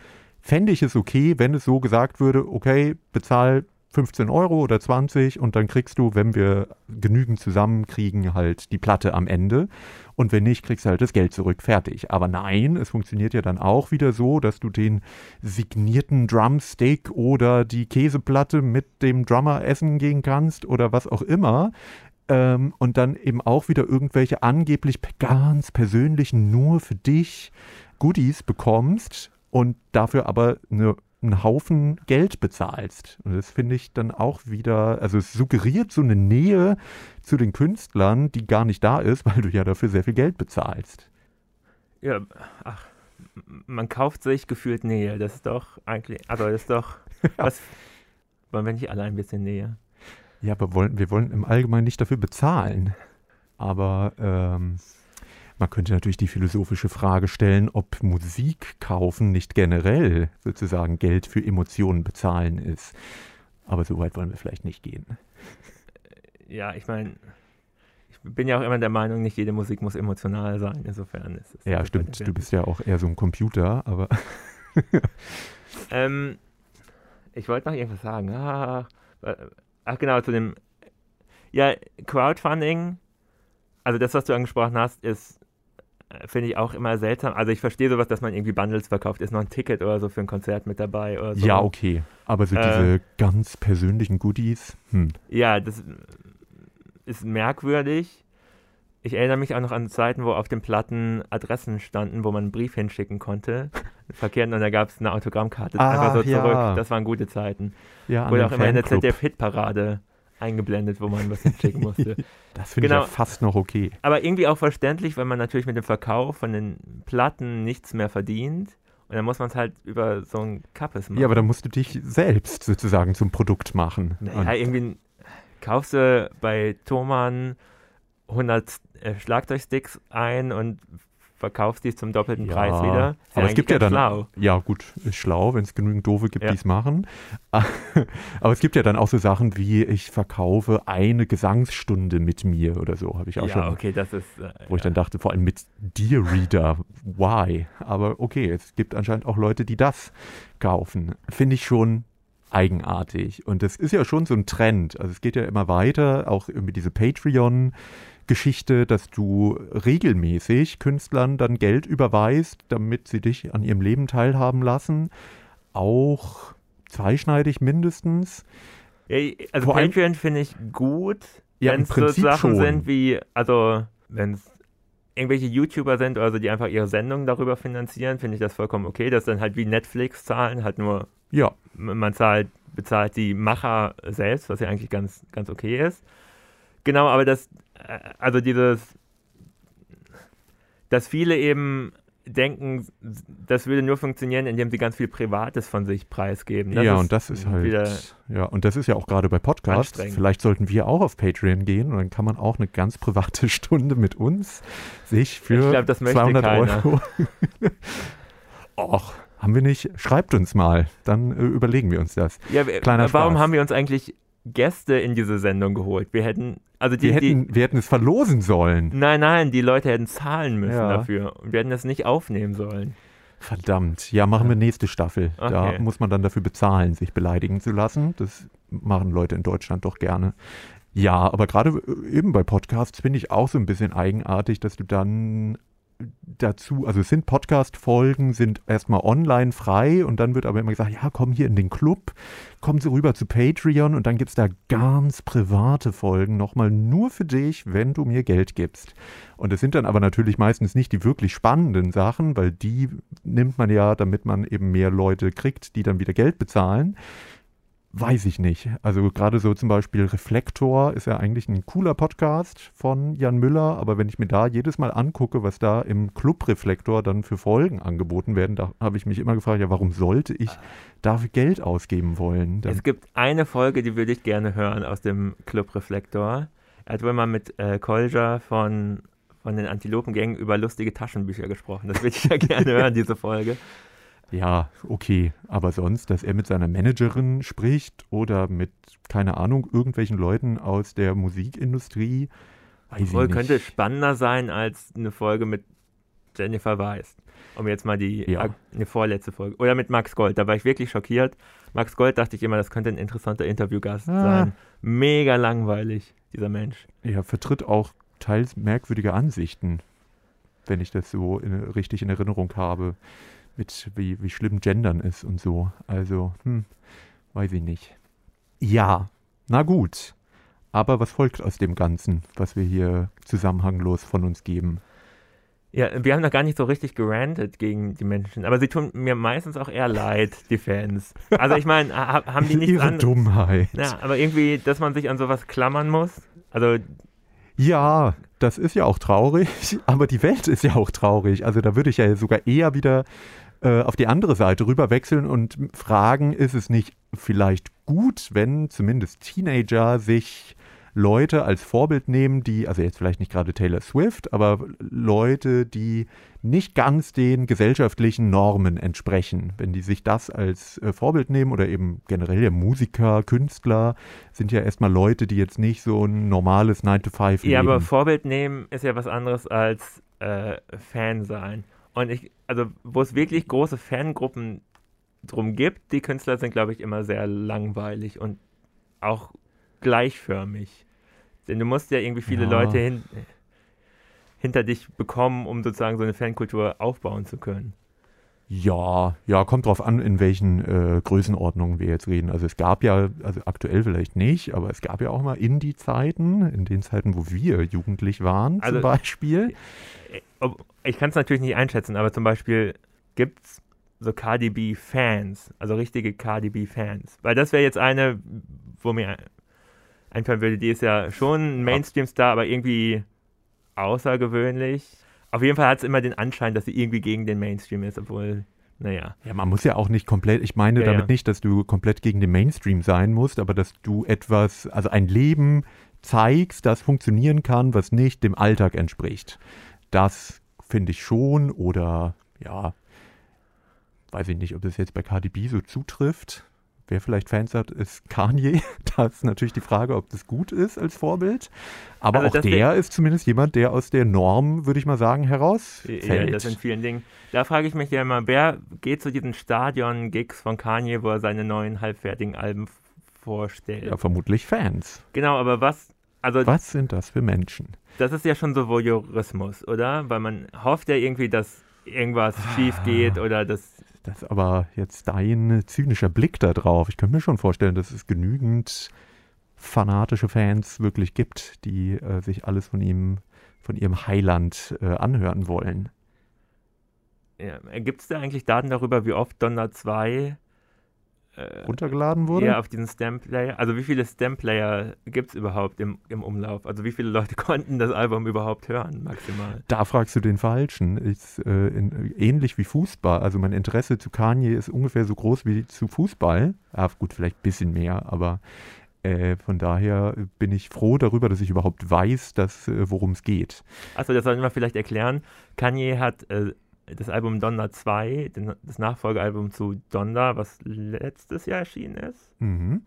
fände ich es okay, wenn es so gesagt würde, okay, bezahl 15 Euro oder 20 und dann kriegst du, wenn wir genügend zusammenkriegen, halt die Platte am Ende. Und wenn nicht, kriegst du halt das Geld zurück, fertig. Aber nein, es funktioniert ja dann auch wieder so, dass du den signierten Drumstick oder die Käseplatte mit dem Drummer essen gehen kannst oder was auch immer. Ähm, und dann eben auch wieder irgendwelche angeblich ganz persönlichen, nur für dich Goodies bekommst und dafür aber eine einen Haufen Geld bezahlst. Und das finde ich dann auch wieder, also es suggeriert so eine Nähe zu den Künstlern, die gar nicht da ist, <laughs> weil du ja dafür sehr viel Geld bezahlst. ja, ach, man kauft sich gefühlt Nähe, das ist doch eigentlich, also das ist doch, <laughs> was, wollen wir nicht alle ein bisschen Nähe? Ja, aber wollen, wir wollen im Allgemeinen nicht dafür bezahlen. Aber ähm, man könnte natürlich die philosophische Frage stellen, ob Musik kaufen nicht generell sozusagen Geld für Emotionen bezahlen ist. Aber so weit wollen wir vielleicht nicht gehen. Ja, ich meine, ich bin ja auch immer der Meinung, nicht jede Musik muss emotional sein, insofern ist es. Ja, stimmt. Du bist ja auch eher so ein Computer, aber <laughs> Ähm, ich wollte noch irgendwas sagen. Ah, äh, ach genau, zu dem. Ja, Crowdfunding, also das, was du angesprochen hast, ist, äh, finde ich auch immer seltsam. Also ich verstehe sowas, dass man irgendwie Bundles verkauft. Ist noch ein Ticket oder so für ein Konzert mit dabei oder so. ja, okay. Aber so Äh. diese ganz persönlichen Goodies, hm. Ja, das ist merkwürdig. Ich erinnere mich auch noch an Zeiten, wo auf den Platten Adressen standen, wo man einen Brief hinschicken konnte. <laughs> Verkehrt und da gab es eine Autogrammkarte Ah, einfach so ja. zurück. Das waren gute Zeiten. Ja, Wurde auch immer in der. ZDF-Hitparade eingeblendet, wo man was hinschicken musste. <laughs> Das finde Genau. ich ja fast noch okay. Aber irgendwie auch verständlich, weil man natürlich mit dem Verkauf von den Platten nichts mehr verdient. Und dann muss man es halt über so ein Kappes machen. Ja, aber dann musst du dich selbst sozusagen zum Produkt machen. Naja, irgendwie kaufst du bei Thomann 100 äh, Schlagzeugsticks ein und verkaufst die zum doppelten Ja, Preis wieder. Ist aber es gibt ja dann, Schlau. ja gut, ist schlau, wenn es genügend Doofe gibt, Ja. die es machen. <laughs> Aber es gibt ja dann auch so Sachen wie, ich verkaufe eine Gesangsstunde mit mir oder so, habe ich auch Ja, schon, okay, das ist. Äh, wo ich dann dachte, vor allem mit Dear Reader, why? Aber okay, es gibt anscheinend auch Leute, die das kaufen. Finde ich schon eigenartig. Und das ist ja schon so ein Trend. Also es geht ja immer weiter, auch irgendwie diese Patreon-Geschichte, dass du regelmäßig Künstlern dann Geld überweist, damit sie dich an ihrem Leben teilhaben lassen. Auch zweischneidig mindestens. Ja, also Vor Patreon finde ich gut, Ja, wenn es so Sachen schon. sind wie, also wenn es irgendwelche YouTuber sind oder so, die einfach ihre Sendungen darüber finanzieren, finde ich das vollkommen okay. Das ist dann halt wie Netflix zahlen, halt nur Ja, man zahlt, bezahlt die Macher selbst, was ja eigentlich ganz, ganz okay ist. Genau, aber das, also dieses, dass viele eben denken, das würde nur funktionieren, indem sie ganz viel Privates von sich preisgeben. Das ja, und das ist halt, ja, und das ist ja auch gerade bei Podcasts. Vielleicht sollten wir auch auf Patreon gehen und dann kann man auch eine ganz private <laughs> Stunde mit uns sich für Ich glaub, das möchte 200 keiner. Euro. <laughs> Och, haben wir nicht? Schreibt uns mal, dann äh, überlegen wir uns das. Ja, Kleiner warum Spaß. haben wir uns eigentlich Gäste in diese Sendung geholt? Wir hätten, also die, Wir die hätten, wir hätten es verlosen sollen. nein, nein, die Leute hätten zahlen müssen Ja. dafür und wir hätten das nicht aufnehmen sollen. Verdammt. Ja, machen wir nächste Staffel. Da Okay. muss man dann dafür bezahlen, sich beleidigen zu lassen. Das machen Leute in Deutschland doch gerne. Ja, aber gerade eben bei Podcasts finde ich auch so ein bisschen eigenartig, dass du dann dazu, also es sind Podcast-Folgen, sind erstmal online frei und dann wird aber immer gesagt, ja, komm hier in den Club, komm Sie rüber zu Patreon und dann gibt es da ganz private Folgen nochmal nur für dich, wenn du mir Geld gibst. Und es sind dann aber natürlich meistens nicht die wirklich spannenden Sachen, weil die nimmt man ja, damit man eben mehr Leute kriegt, die dann wieder Geld bezahlen. Weiß ich nicht. Also gerade so zum Beispiel Reflektor ist ja eigentlich ein cooler Podcast von Jan Müller, aber wenn ich mir da jedes Mal angucke, was da im Club Reflektor dann für Folgen angeboten werden, da habe ich mich immer gefragt, ja, warum sollte ich dafür Geld ausgeben wollen? Dann es gibt eine Folge, die würde ich gerne hören aus dem Club Reflektor. Er hat wohl mal mit äh, Kolja von, von den Antilopen-Gängen über lustige Taschenbücher gesprochen. Das würde ich ja gerne <laughs> hören, diese Folge. Ja, okay. Aber sonst, dass er mit seiner Managerin spricht oder mit, keine Ahnung, irgendwelchen Leuten aus der Musikindustrie, weiß nicht. könnte spannender sein als eine Folge mit Jennifer Weiss. Um jetzt mal die ja. eine vorletzte Folge. Oder mit Max Gold. Da war ich wirklich schockiert. Max Gold dachte ich immer, das könnte ein interessanter Interviewgast ah. sein. Mega langweilig, dieser Mensch. Er vertritt auch teils merkwürdige Ansichten, wenn ich das so in, richtig in Erinnerung habe mit wie, wie schlimm Gendern ist und so. Also, hm, weiß ich nicht. Ja, na gut. Aber was folgt aus dem Ganzen, was wir hier zusammenhanglos von uns geben? Ja, wir haben noch gar nicht so richtig gerantet gegen die Menschen, aber sie tun mir meistens auch eher leid, die Fans. Also ich meine, haben die <laughs> nicht Ihre an Dummheit. Ja, aber irgendwie, dass man sich an sowas klammern muss. Also ja, das ist ja auch traurig, <laughs> aber die Welt ist ja auch traurig. Also da würde ich ja sogar eher wieder äh, auf die andere Seite rüber wechseln und fragen, ist es nicht vielleicht gut, wenn zumindest Teenager sich Leute als Vorbild nehmen, die, also jetzt vielleicht nicht gerade Taylor Swift, aber Leute, die nicht ganz den gesellschaftlichen Normen entsprechen. Wenn die sich das als äh, Vorbild nehmen oder eben generell ja Musiker, Künstler, sind ja erstmal Leute, die jetzt nicht so ein normales 9-to-5 leben. Ja, aber Vorbild nehmen ist ja was anderes als äh, Fan sein. Und ich, also wo es wirklich große Fangruppen drum gibt, die Künstler sind, glaube ich, immer sehr langweilig und auch gleichförmig. Denn du musst ja irgendwie viele ja. Leute hin, hinter dich bekommen, um sozusagen so eine Fankultur aufbauen zu können. Ja, ja, kommt drauf an, in welchen äh, Größenordnungen wir jetzt reden. Also es gab ja, also aktuell vielleicht nicht, aber es gab ja auch mal Indie-Zeiten, in den Zeiten, wo wir jugendlich waren, also, zum Beispiel. Äh, ich kann es natürlich nicht einschätzen, aber zum Beispiel gibt es so KDB-Fans, also richtige KDB-Fans. Weil das wäre jetzt eine, wo mir einfallen würde, die ist ja schon ein Mainstream-Star, aber irgendwie außergewöhnlich. Auf jeden Fall hat es immer den Anschein, dass sie irgendwie gegen den Mainstream ist, obwohl, naja. Ja, man muss ja auch nicht komplett, ich meine ja, damit ja. nicht, dass du komplett gegen den Mainstream sein musst, aber dass du etwas, also ein Leben zeigst, das funktionieren kann, was nicht dem Alltag entspricht. Das finde ich schon oder ja, weiß ich nicht, ob das jetzt bei KDB so zutrifft. Wer vielleicht Fans hat, ist Kanye. <laughs> Da ist natürlich die Frage, ob das gut ist als Vorbild. Aber also auch der ist zumindest jemand, der aus der Norm, würde ich mal sagen, herausfällt. Ja, das in vielen Dingen. Da frage ich mich ja immer, wer geht zu diesen Stadion-Gigs von Kanye, wo er seine neuen halbfertigen Alben vorstellt? Ja, vermutlich Fans. Genau, aber was also, Was sind das für Menschen? Das ist ja schon so Voyeurismus, oder? Weil man hofft ja irgendwie, dass irgendwas ah, schief geht oder dass. Das ist aber jetzt dein zynischer Blick da drauf. Ich könnte mir schon vorstellen, dass es genügend fanatische Fans wirklich gibt, die äh, sich alles von ihm, von ihrem Heiland äh, anhören wollen. Ja, Gibt es da eigentlich Daten darüber, wie oft Donner 2 äh, runtergeladen wurde? Ja, auf diesen Stem-Player. Also wie viele Stem-Player gibt es überhaupt im, im Umlauf? Also wie viele Leute <laughs> konnten das Album überhaupt hören, maximal? Da fragst du den Falschen. Ist, äh, in, ähnlich wie Fußball. Also mein Interesse zu Kanye ist ungefähr so groß wie zu Fußball. Ja, gut, vielleicht ein bisschen mehr, aber äh, von daher bin ich froh darüber, dass ich überhaupt weiß, äh, worum es geht. Achso, das sollten wir vielleicht erklären. Kanye hat äh, das Album Donda 2, das Nachfolgealbum zu Donda, was letztes Jahr erschienen ist, mhm.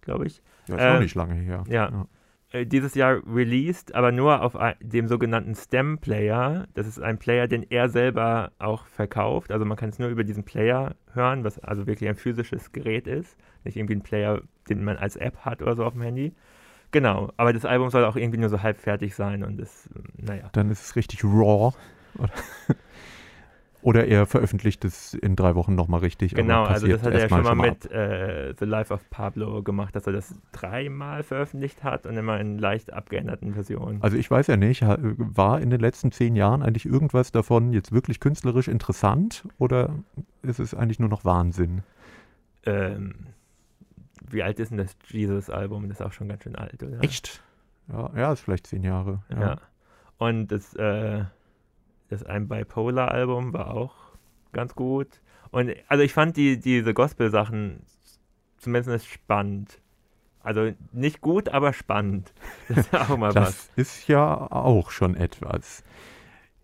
glaube ich. Ja, ist äh, noch nicht lange her. Ja. ja. Äh, dieses Jahr released, aber nur auf dem sogenannten Stem-Player. Das ist ein Player, den er selber auch verkauft. Also man kann es nur über diesen Player hören, was also wirklich ein physisches Gerät ist. Nicht irgendwie ein Player, den man als App hat oder so auf dem Handy. Genau, aber das Album soll auch irgendwie nur so halb fertig sein und das, naja. Dann ist es richtig raw. <laughs> Oder, er veröffentlicht es in drei Wochen nochmal richtig. Genau, also das hat er ja schon mal mit äh, The Life of Pablo gemacht, dass er das dreimal veröffentlicht hat und immer in leicht abgeänderten Versionen. Also ich weiß ja nicht, war in den letzten zehn Jahren eigentlich irgendwas davon jetzt wirklich künstlerisch interessant oder ist es eigentlich nur noch Wahnsinn? Ähm, wie alt ist denn das Jesus-Album? Das ist auch schon ganz schön alt, oder? Echt? Ja, ja, ist vielleicht zehn Jahre. Ja. Und das, äh, das ein Bipolar-Album war auch ganz gut. Und also ich fand die, diese Gospel-Sachen zumindest spannend. Also nicht gut, aber spannend. <laughs> Das ist ja auch mal Das was. ist ja auch schon etwas.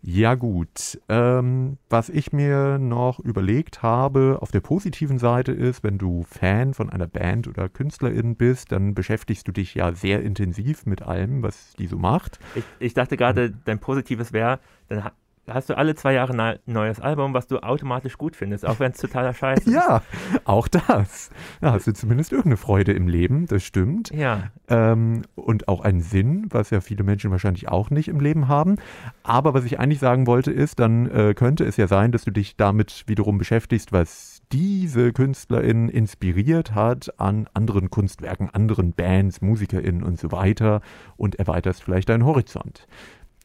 Ja gut, ähm, was ich mir noch überlegt habe auf der positiven Seite ist, wenn du Fan von einer Band oder Künstlerin bist, dann beschäftigst du dich ja sehr intensiv mit allem, was die so macht. Ich, ich dachte gerade, dein Positives wäre, dann hast du alle zwei Jahre ein neues Album, was du automatisch gut findest, auch wenn es totaler Scheiß <laughs> ist. Ja, auch das. Da hast du zumindest irgendeine Freude im Leben, das stimmt. Ja, ähm, und auch einen Sinn, was ja viele Menschen wahrscheinlich auch nicht im Leben haben. Aber was ich eigentlich sagen wollte ist, dann äh, könnte es ja sein, dass du dich damit wiederum beschäftigst, was diese Künstlerin inspiriert hat an anderen Kunstwerken, anderen Bands, MusikerInnen und so weiter und erweiterst vielleicht deinen Horizont.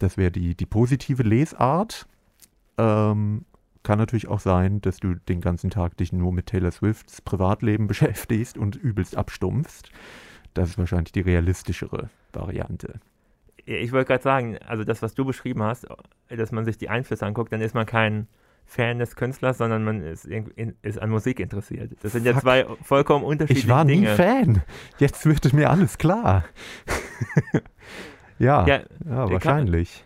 Das wäre die, die positive Lesart. Ähm, kann natürlich auch sein, dass du den ganzen Tag dich nur mit Taylor Swifts Privatleben <laughs> beschäftigst und übelst abstumpfst. Das ist wahrscheinlich die realistischere Variante. ich wollte gerade sagen, also das, was du beschrieben hast, dass man sich die Einflüsse anguckt, dann ist man kein Fan des Künstlers, sondern man ist, in, ist an Musik interessiert. Das sind ja zwei vollkommen unterschiedliche Ich war nie Dinge. Fan. Jetzt wird mir alles klar. <laughs> ja, ja, Ja, wahrscheinlich.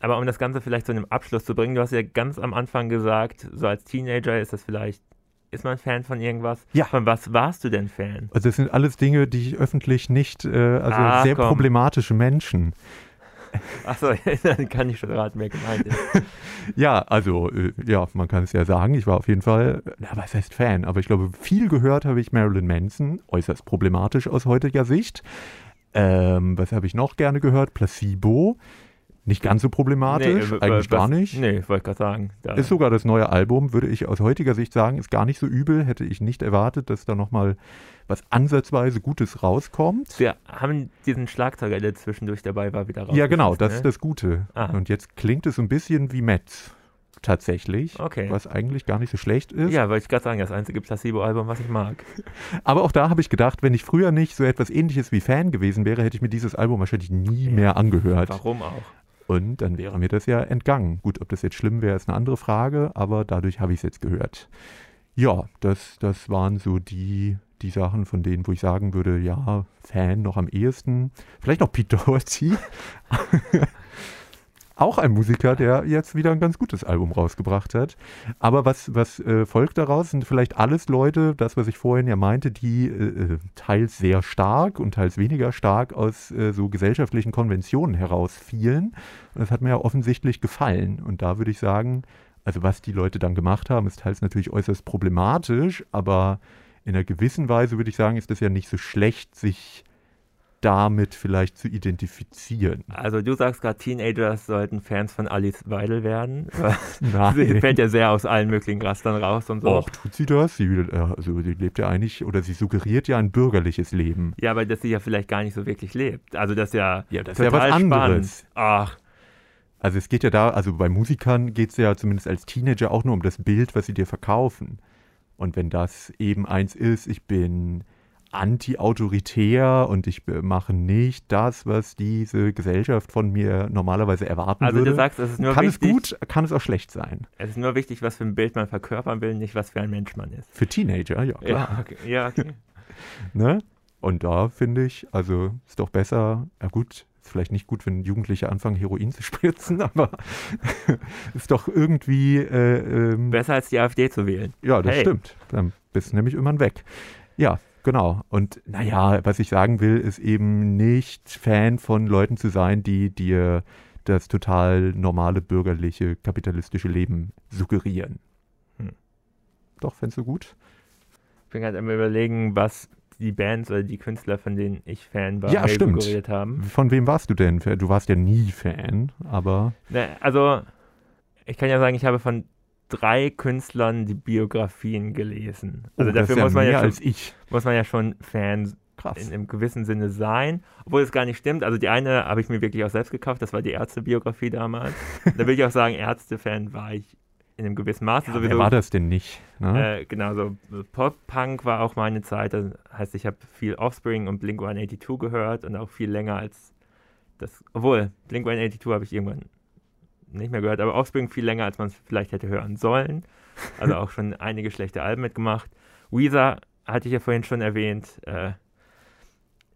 aber um das Ganze vielleicht zu einem Abschluss zu bringen, du hast ja ganz am Anfang gesagt, so als Teenager ist das vielleicht, ist man Fan von irgendwas? Ja. Von was warst du denn Fan? Also das sind alles Dinge, die ich öffentlich nicht, äh, also Ah, sehr komm. problematische Menschen. <laughs> Achso, <laughs> dann kann ich schon raten, wer gemeint ist. <laughs> Ja, also, äh, ja, man kann es ja sagen, ich war auf jeden Fall, na, was heißt Fan, aber ich glaube, viel gehört habe ich Marilyn Manson, äußerst problematisch aus heutiger Sicht. Ähm, was habe ich noch gerne gehört? Placebo, nicht ganz so problematisch, w- eigentlich was- gar nicht. Nee, ich wollte gerade sagen. Da, Ist sogar das neue Album, würde ich aus heutiger Sicht sagen, ist gar nicht so übel. Hätte ich nicht erwartet, dass da nochmal was ansatzweise Gutes rauskommt. wir haben diesen Schlagzeuger, der zwischendurch dabei war, wieder raus. Ja, genau, das ist ne? das Gute. Ah. Und jetzt klingt es ein bisschen wie Metz, tatsächlich. Okay. Was eigentlich gar nicht so schlecht ist. Ja, wollte ich gerade sagen, das einzige Placebo-Album, was ich mag. <laughs> Aber auch da habe ich gedacht, wenn ich früher nicht so etwas ähnliches wie Fan gewesen wäre, hätte ich mir dieses Album wahrscheinlich nie Ja. mehr angehört. Warum auch? Und dann wäre mir das ja entgangen. Gut, ob das jetzt schlimm wäre, ist eine andere Frage, aber dadurch habe ich es jetzt gehört. Ja, das, das waren so die, die Sachen, von denen, wo ich sagen würde, ja, Fan noch am ehesten. Vielleicht noch Pete Doherty. <laughs> Auch ein Musiker, der jetzt wieder ein ganz gutes Album rausgebracht hat. Aber was, was äh, folgt daraus, sind vielleicht alles Leute, das, was ich vorhin ja meinte, die äh, äh, teils sehr stark und teils weniger stark aus äh, so gesellschaftlichen Konventionen herausfielen. Und das hat mir ja offensichtlich gefallen. Und da würde ich sagen, also was die Leute dann gemacht haben, ist teils natürlich äußerst problematisch, aber in einer gewissen Weise würde ich sagen, ist das ja nicht so schlecht, sich damit vielleicht zu identifizieren. Also du sagst gerade, Teenagers sollten Fans von Alice Weidel werden. <laughs> <laughs> Sie fällt ja sehr aus allen möglichen Rastern raus und so. Och, tut sie das? Sie, also, sie lebt ja eigentlich, oder sie suggeriert ja ein bürgerliches Leben. Ja, aber dass sie ja vielleicht gar nicht so wirklich lebt. Also das ist ja Ja, das ist ja total was spannend. anderes. Ach, Also es geht ja da, also bei Musikern geht es ja zumindest als Teenager auch nur um das Bild, was sie dir verkaufen. Und wenn das eben eins ist, ich bin anti-autoritär und ich äh, mache nicht das, was diese Gesellschaft von mir normalerweise erwarten also würde, du sagst, es ist nur kann es wichtig, gut, kann es auch schlecht sein. es ist nur wichtig, was für ein Bild man verkörpern will, nicht was für ein Mensch man ist. Für Teenager, ja klar. Ja, okay. Ja, okay. <laughs> Ne? Und da finde ich, also ist doch besser, ja gut, ist vielleicht nicht gut, wenn Jugendliche anfangen, Heroin zu <laughs> spritzen, aber <laughs> ist doch irgendwie, äh, ähm, Besser als die AfD zu wählen. ja, das Hey. stimmt. Dann bist du nämlich irgendwann weg. Ja, genau. Und naja, was ich sagen will, ist eben nicht Fan von Leuten zu sein, die dir das total normale, bürgerliche, kapitalistische Leben suggerieren. Hm. Doch, fändest du gut? Ich bin gerade am überlegen, was die Bands oder die Künstler, von denen ich Fan war, Ja, stimmt. suggeriert haben. Von wem warst du denn? Du warst ja nie Fan, aber Ne, also, Ich kann ja sagen, ich habe von drei Künstlern die Biografien gelesen. Also oh, dafür muss, man ja schon, muss man ja schon Fan Krass. in einem gewissen Sinne sein, obwohl es gar nicht stimmt. Also die eine habe ich mir wirklich auch selbst gekauft, das war die Ärzte-Biografie damals. da will ich auch sagen, Ärzte-Fan war ich in einem gewissen Maße Ja, sowieso. wer war das denn nicht? Ne? Äh, genau, so Pop-Punk war auch meine Zeit. Das heißt, ich habe viel Offspring und Blink 182 gehört und auch viel länger als das. Obwohl, Blink 182 habe ich irgendwann nicht mehr gehört, aber Offspring viel länger, als man es vielleicht hätte hören sollen. Also auch schon einige schlechte Alben mitgemacht. Weezer hatte ich ja vorhin schon erwähnt. Äh,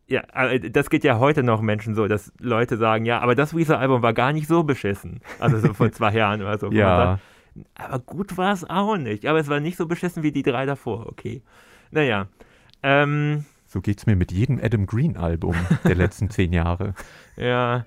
ja, das geht ja heute noch Menschen so, dass Leute sagen, ja, aber das Weezer-Album war gar nicht so beschissen. Also so vor <laughs> zwei Jahren oder so. sagt, ja, aber gut war es auch nicht. Aber es war nicht so beschissen wie die drei davor, okay. Naja. Ähm, so geht's mir mit jedem Adam Green-Album der letzten <laughs> zehn Jahre. ja.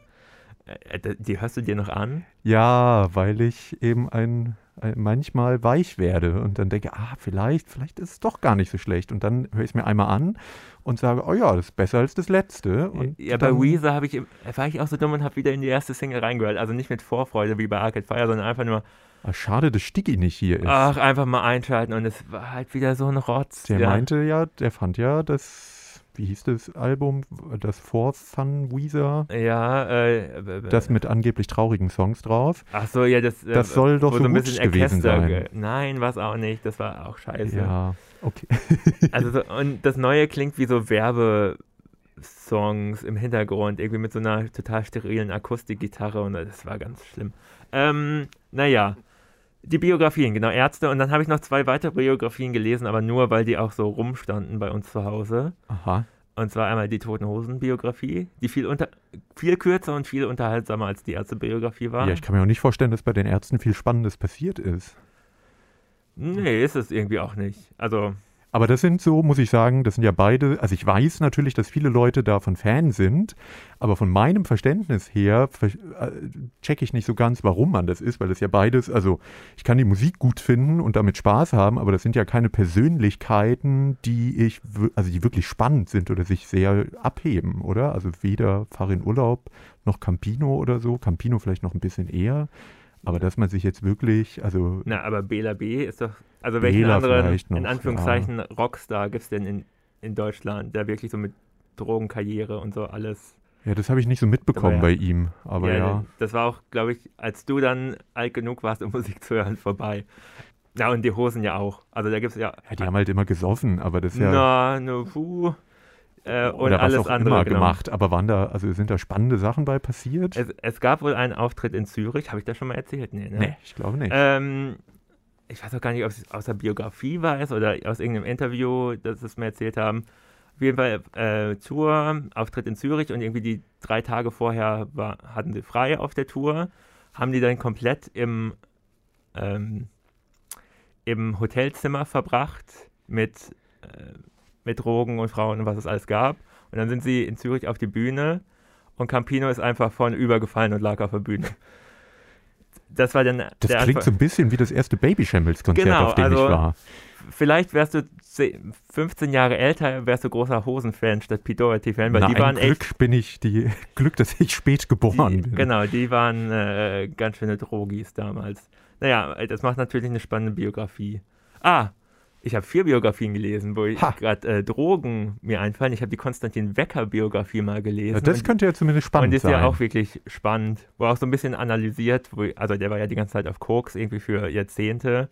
Äh, d- Die hörst du dir noch an? Ja, weil ich eben ein, ein manchmal weich werde und dann denke, ah, vielleicht, vielleicht ist es doch gar nicht so schlecht. Und dann höre ich es mir einmal an und sage, oh ja, das ist besser als das letzte. Und ja, bei Weezer habe ich, war ich auch so dumm und habe wieder in die erste Single reingehört. Also nicht mit Vorfreude wie bei Arcade Fire, sondern einfach nur, Ah, schade, dass Sticky nicht hier ist. ach, einfach mal einschalten und es war halt wieder so ein Rotz. der ja. meinte ja, der fand ja das, wie hieß das Album, das Four Sun Weezer, Ja, äh, b- das mit angeblich traurigen Songs drauf. ach so, ja, das, äh, Das soll doch so bisschen gewesen Orchester sein. ge- Nein, war es auch nicht. Das war auch scheiße. Ja, okay. <laughs> Also so, und das Neue klingt wie so Werbesongs im Hintergrund, irgendwie mit so einer total sterilen Akustikgitarre und das war ganz schlimm. Ähm, naja, die Biografien, genau, Ärzte. Und dann habe ich noch zwei weitere Biografien gelesen, aber nur, weil die auch so rumstanden bei uns zu Hause. Aha. Und zwar einmal die Toten Hosen Biografie, die viel, unter, viel kürzer und viel unterhaltsamer als die Ärzte Biografie war. Ja, ich kann mir auch nicht vorstellen, dass bei den Ärzten viel Spannendes passiert ist. nee, ist es irgendwie auch nicht. Also, Aber das sind so, muss ich sagen, das sind ja beide, also ich weiß natürlich, dass viele Leute davon Fan sind, aber von meinem Verständnis her checke ich nicht so ganz, warum man das ist, weil das ja beides, also ich kann die Musik gut finden und damit Spaß haben, aber das sind ja keine Persönlichkeiten, die ich, also die wirklich spannend sind oder sich sehr abheben, oder? Also weder Fahr in Urlaub noch Campino oder so, Campino vielleicht noch ein bisschen eher, aber dass man sich jetzt wirklich, also na, aber Bela B ist doch. Also, welchen Bela anderen, noch, in Anführungszeichen, Rockstar gibt es denn in, in Deutschland, der wirklich so mit Drogenkarriere und so alles. ja, das habe ich nicht so mitbekommen Aber bei ja. ihm, aber ja. Das war auch, glaube ich, als du dann alt genug warst, um <laughs> Musik zu hören, vorbei. Ja, und die Hosen ja auch. Also, da gibt es ja. Ja, die haben halt immer gesoffen, aber das ist ja. Na, ne, puh. Äh, und oder was alles auch andere immer genau. gemacht. Aber waren da, also sind da spannende Sachen bei passiert? Es, es gab wohl einen Auftritt in Zürich, habe ich das schon mal erzählt? Nee, ne? nee, ich glaube nicht. Ähm, ich weiß auch gar nicht, ob es aus der Biografie war es oder aus irgendeinem Interview, das sie es mir erzählt haben. Auf jeden Fall äh, Tour, Auftritt in Zürich und irgendwie die drei Tage vorher war, hatten sie frei auf der Tour, haben die dann komplett im, ähm, im Hotelzimmer verbracht mit, äh, mit Drogen und Frauen und was es alles gab. Und dann sind sie in Zürich auf die Bühne und Campino ist einfach vorne übergefallen und lag auf der Bühne. Das war dann das klingt Anfang- so ein bisschen wie das erste Baby Shambles Konzert, Genau, auf dem also- ich war. vielleicht wärst du 10, 15 Jahre älter, wärst du großer Hosen-Fan statt Pete Doherty-Fan, weil Na, die waren Glück echt. bin ich, die <laughs> Glück, dass ich spät geboren Die, bin. genau, die waren äh, ganz schöne Drogis damals. Naja, das macht natürlich eine spannende Biografie. Ah, ich habe vier Biografien gelesen, wo gerade äh, Drogen mir einfallen. Ich habe die Konstantin Wecker-Biografie mal gelesen. Ja, das und, könnte ja zumindest spannend und ist sein. ja auch wirklich spannend, wo auch so ein bisschen analysiert, wo, also der war ja die ganze Zeit auf Koks irgendwie für Jahrzehnte,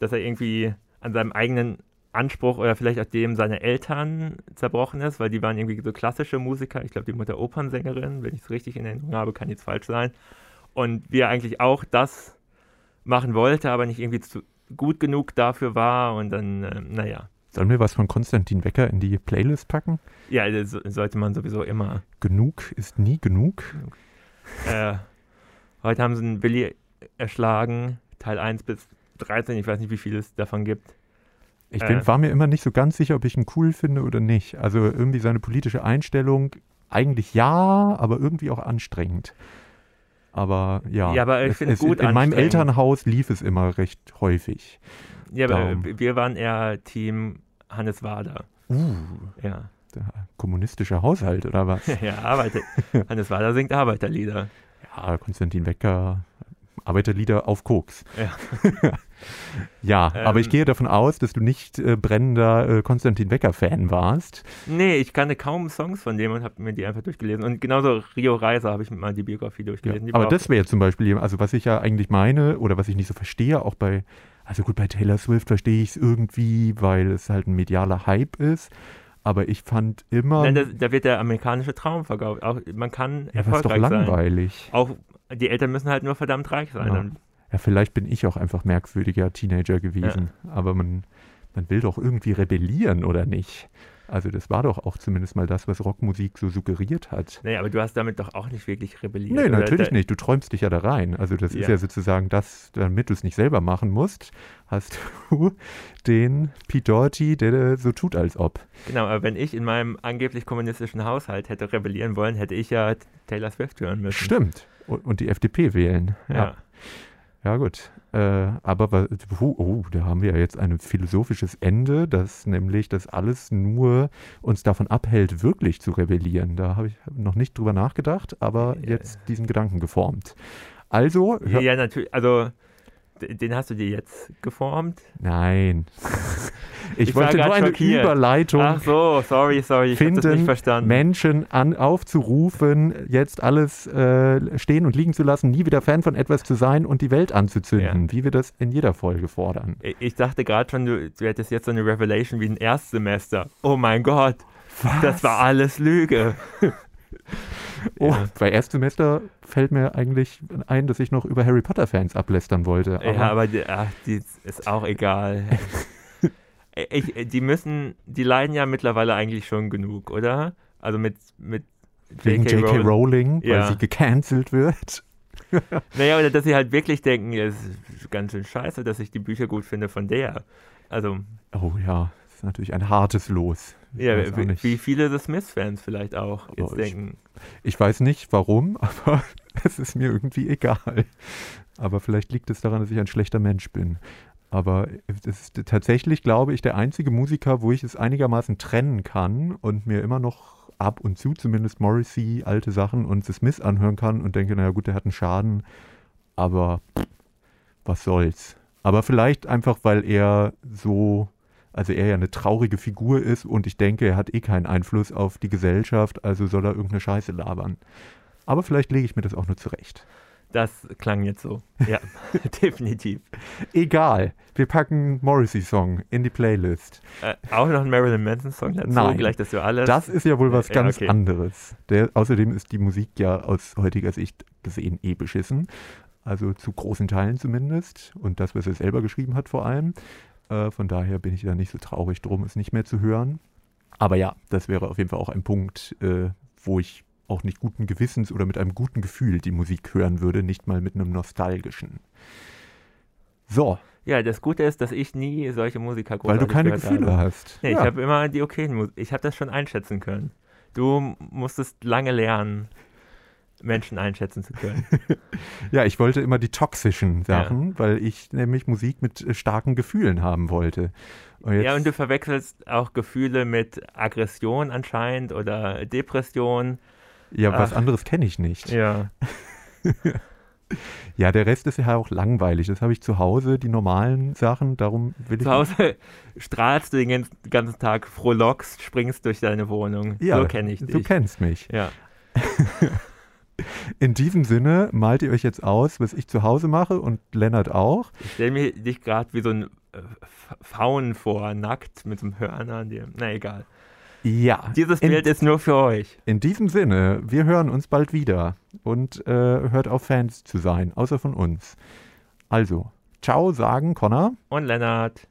dass er irgendwie an seinem eigenen Anspruch oder vielleicht auch dem seiner Eltern zerbrochen ist, weil die waren irgendwie so klassische Musiker. Ich glaube, die Mutter Opernsängerin, wenn ich es richtig in Erinnerung habe, kann jetzt falsch sein. Und wie er eigentlich auch das machen wollte, aber nicht irgendwie zu gut genug dafür war und dann, äh, naja. Sollen wir was von Konstantin Wecker in die Playlist packen? Ja, das sollte man sowieso immer. Genug ist nie genug. Äh, heute haben sie einen Willi erschlagen, Teil 1 bis 13, ich weiß nicht, wie viel es davon gibt. Ich Äh. bin, war mir immer nicht so ganz sicher, ob ich ihn cool finde oder nicht. Also irgendwie seine politische Einstellung, eigentlich ja, aber irgendwie auch anstrengend. Aber ja, Ja, aber ich finde gut in meinem. Elternhaus lief es immer recht häufig. Ja, aber Darum. wir waren eher Team Hannes Wader. Uh, Ja, der kommunistischer Haushalt oder was? <laughs> ja Arbeiter. <laughs> Hannes Wader singt Arbeiterlieder. ja, Konstantin Wecker, Arbeiterlieder auf Koks. Ja. <laughs> ja, Ähm. aber ich gehe davon aus, dass du nicht äh, brennender äh, Konstantin Becker-Fan warst. Nee, ich kannte kaum Songs von dem und habe mir die einfach durchgelesen. Und genauso Rio Reiser habe ich mir mal die Biografie Ja, durchgelesen. Die aber das wäre zum Beispiel, also was ich ja eigentlich meine oder was ich nicht so verstehe, auch bei, also gut, bei Taylor Swift verstehe ich es irgendwie, weil es halt ein medialer Hype ist. Aber ich fand immer, Nein, da, da wird der amerikanische Traum verkauft. Auch, man kann ja, das ist doch erfolgreich sein. langweilig. Auch die Eltern müssen halt nur verdammt reich sein. Ja. Ja, vielleicht bin ich auch einfach merkwürdiger Teenager gewesen. Aber man, man will doch irgendwie rebellieren, oder nicht? Also das war doch auch zumindest mal das, was Rockmusik so suggeriert hat. Nee, aber du hast damit doch auch nicht wirklich rebelliert. Nee, natürlich nicht. Du träumst dich ja da rein. Also das ist Ja. ja sozusagen das, damit du es nicht selber machen musst, hast du <laughs> den Pete Doherty, der so tut, als ob. Genau, aber wenn ich in meinem angeblich kommunistischen Haushalt hätte rebellieren wollen, hätte ich ja Taylor Swift hören müssen. Stimmt. Und, und die FDP wählen. Ja. Ja, ja gut. Äh, aber oh, oh, da haben wir ja jetzt ein philosophisches Ende, das nämlich das alles nur uns davon abhält, wirklich zu rebellieren. Da habe ich noch nicht drüber nachgedacht, aber jetzt diesen Gedanken geformt. Also, Ja, natürlich. Also, den hast du dir jetzt geformt? nein. <laughs> Ich, Ich wollte nur eine schockiert. Überleitung Ach so, sorry, sorry, ich habe das nicht finden, verstanden. Menschen an, aufzurufen, jetzt alles äh, stehen und liegen zu lassen, nie wieder Fan von etwas zu sein und die Welt anzuzünden, wie wir das in jeder Folge fordern. Ich- dachte gerade schon, du, du hättest jetzt so eine Revelation wie ein Erstsemester. Oh mein Gott, das war alles Lüge. <laughs> Oh, Ja. bei Erstsemester fällt mir eigentlich ein, dass ich noch über Harry Potter-Fans ablästern wollte. Aber ja, aber die, ach, die ist auch egal. <laughs> ich, die müssen, die leiden ja mittlerweile eigentlich schon genug, oder? Also mit, mit wegen J.K. Rowling. Rowling, weil Ja. sie gecancelt wird. <laughs> Naja, oder dass sie halt wirklich denken, es ist ganz schön scheiße, dass ich die Bücher gut finde von der. Also, Oh ja, das ist natürlich ein hartes Los. Ja, wie, wie viele The Smiths-Fans vielleicht auch Aber jetzt ich- denken. Ich weiß nicht warum, <laughs> aber es ist mir irgendwie egal. Aber vielleicht liegt es daran, dass ich ein schlechter Mensch bin. Aber es ist tatsächlich, glaube ich, der einzige Musiker, wo ich es einigermaßen trennen kann und mir immer noch ab und zu zumindest Morrissey, alte Sachen und The Smith anhören kann und denke, naja gut, der hat einen Schaden, aber was soll's. Aber vielleicht einfach, weil er so, also er ja eine traurige Figur ist und ich denke, er hat eh keinen Einfluss auf die Gesellschaft, also soll er irgendeine Scheiße labern. Aber vielleicht lege ich mir das auch nur zurecht. Das klang jetzt so. Ja, <laughs> <laughs> definitiv. Egal, wir packen Morrissey-Song in die Playlist. Äh, auch noch ein Marilyn Manson-Song dazu, Nein. gleich, dass du alles. Das ist ja wohl was Ja, ganz okay. anderes. Der, außerdem ist die Musik ja aus heutiger Sicht gesehen eh beschissen. Also zu großen Teilen zumindest. Und das, was er selber geschrieben hat vor allem. Äh, von daher bin ich da nicht so traurig drum, es nicht mehr zu hören. Aber ja, das wäre auf jeden Fall auch ein Punkt, äh, wo ich auch nicht guten Gewissens oder mit einem guten Gefühl die Musik hören würde, nicht mal mit einem nostalgischen. So, ja, das Gute ist, dass ich nie solche Musiker weil du keine Gefühle habe. hast. Nee, ja. ich habe immer die okayen Musik. Ich habe das schon einschätzen können. Du musstest lange lernen, Menschen einschätzen zu können. <laughs> Ja, ich wollte immer die toxischen Sachen, weil ich nämlich Musik mit äh, starken Gefühlen haben wollte. Und ja, und du verwechselst auch Gefühle mit Aggression anscheinend oder Depression. ja was Ach. anderes kenne ich nicht. Ja. <laughs> Ja. der Rest ist ja auch langweilig. Das habe ich zu Hause, die normalen Sachen. Darum will ich. Zu Hause strahlst du den ganzen- ganzen Tag, frohlockst, springst durch deine Wohnung. ja, so kenne ich dich. Du kennst mich. ja. <laughs> In diesem Sinne malt ihr euch jetzt aus, was ich zu Hause mache und Lennart auch. Ich stelle mir dich gerade wie so ein äh, Faun vor, nackt mit so einem Hörner an dir. Na egal. Ja. Dieses in, Bild ist nur für euch. in diesem Sinne, wir hören uns bald wieder und äh, hört auf Fans zu sein, außer von uns. Also, ciao sagen, Connor. Und Lennart.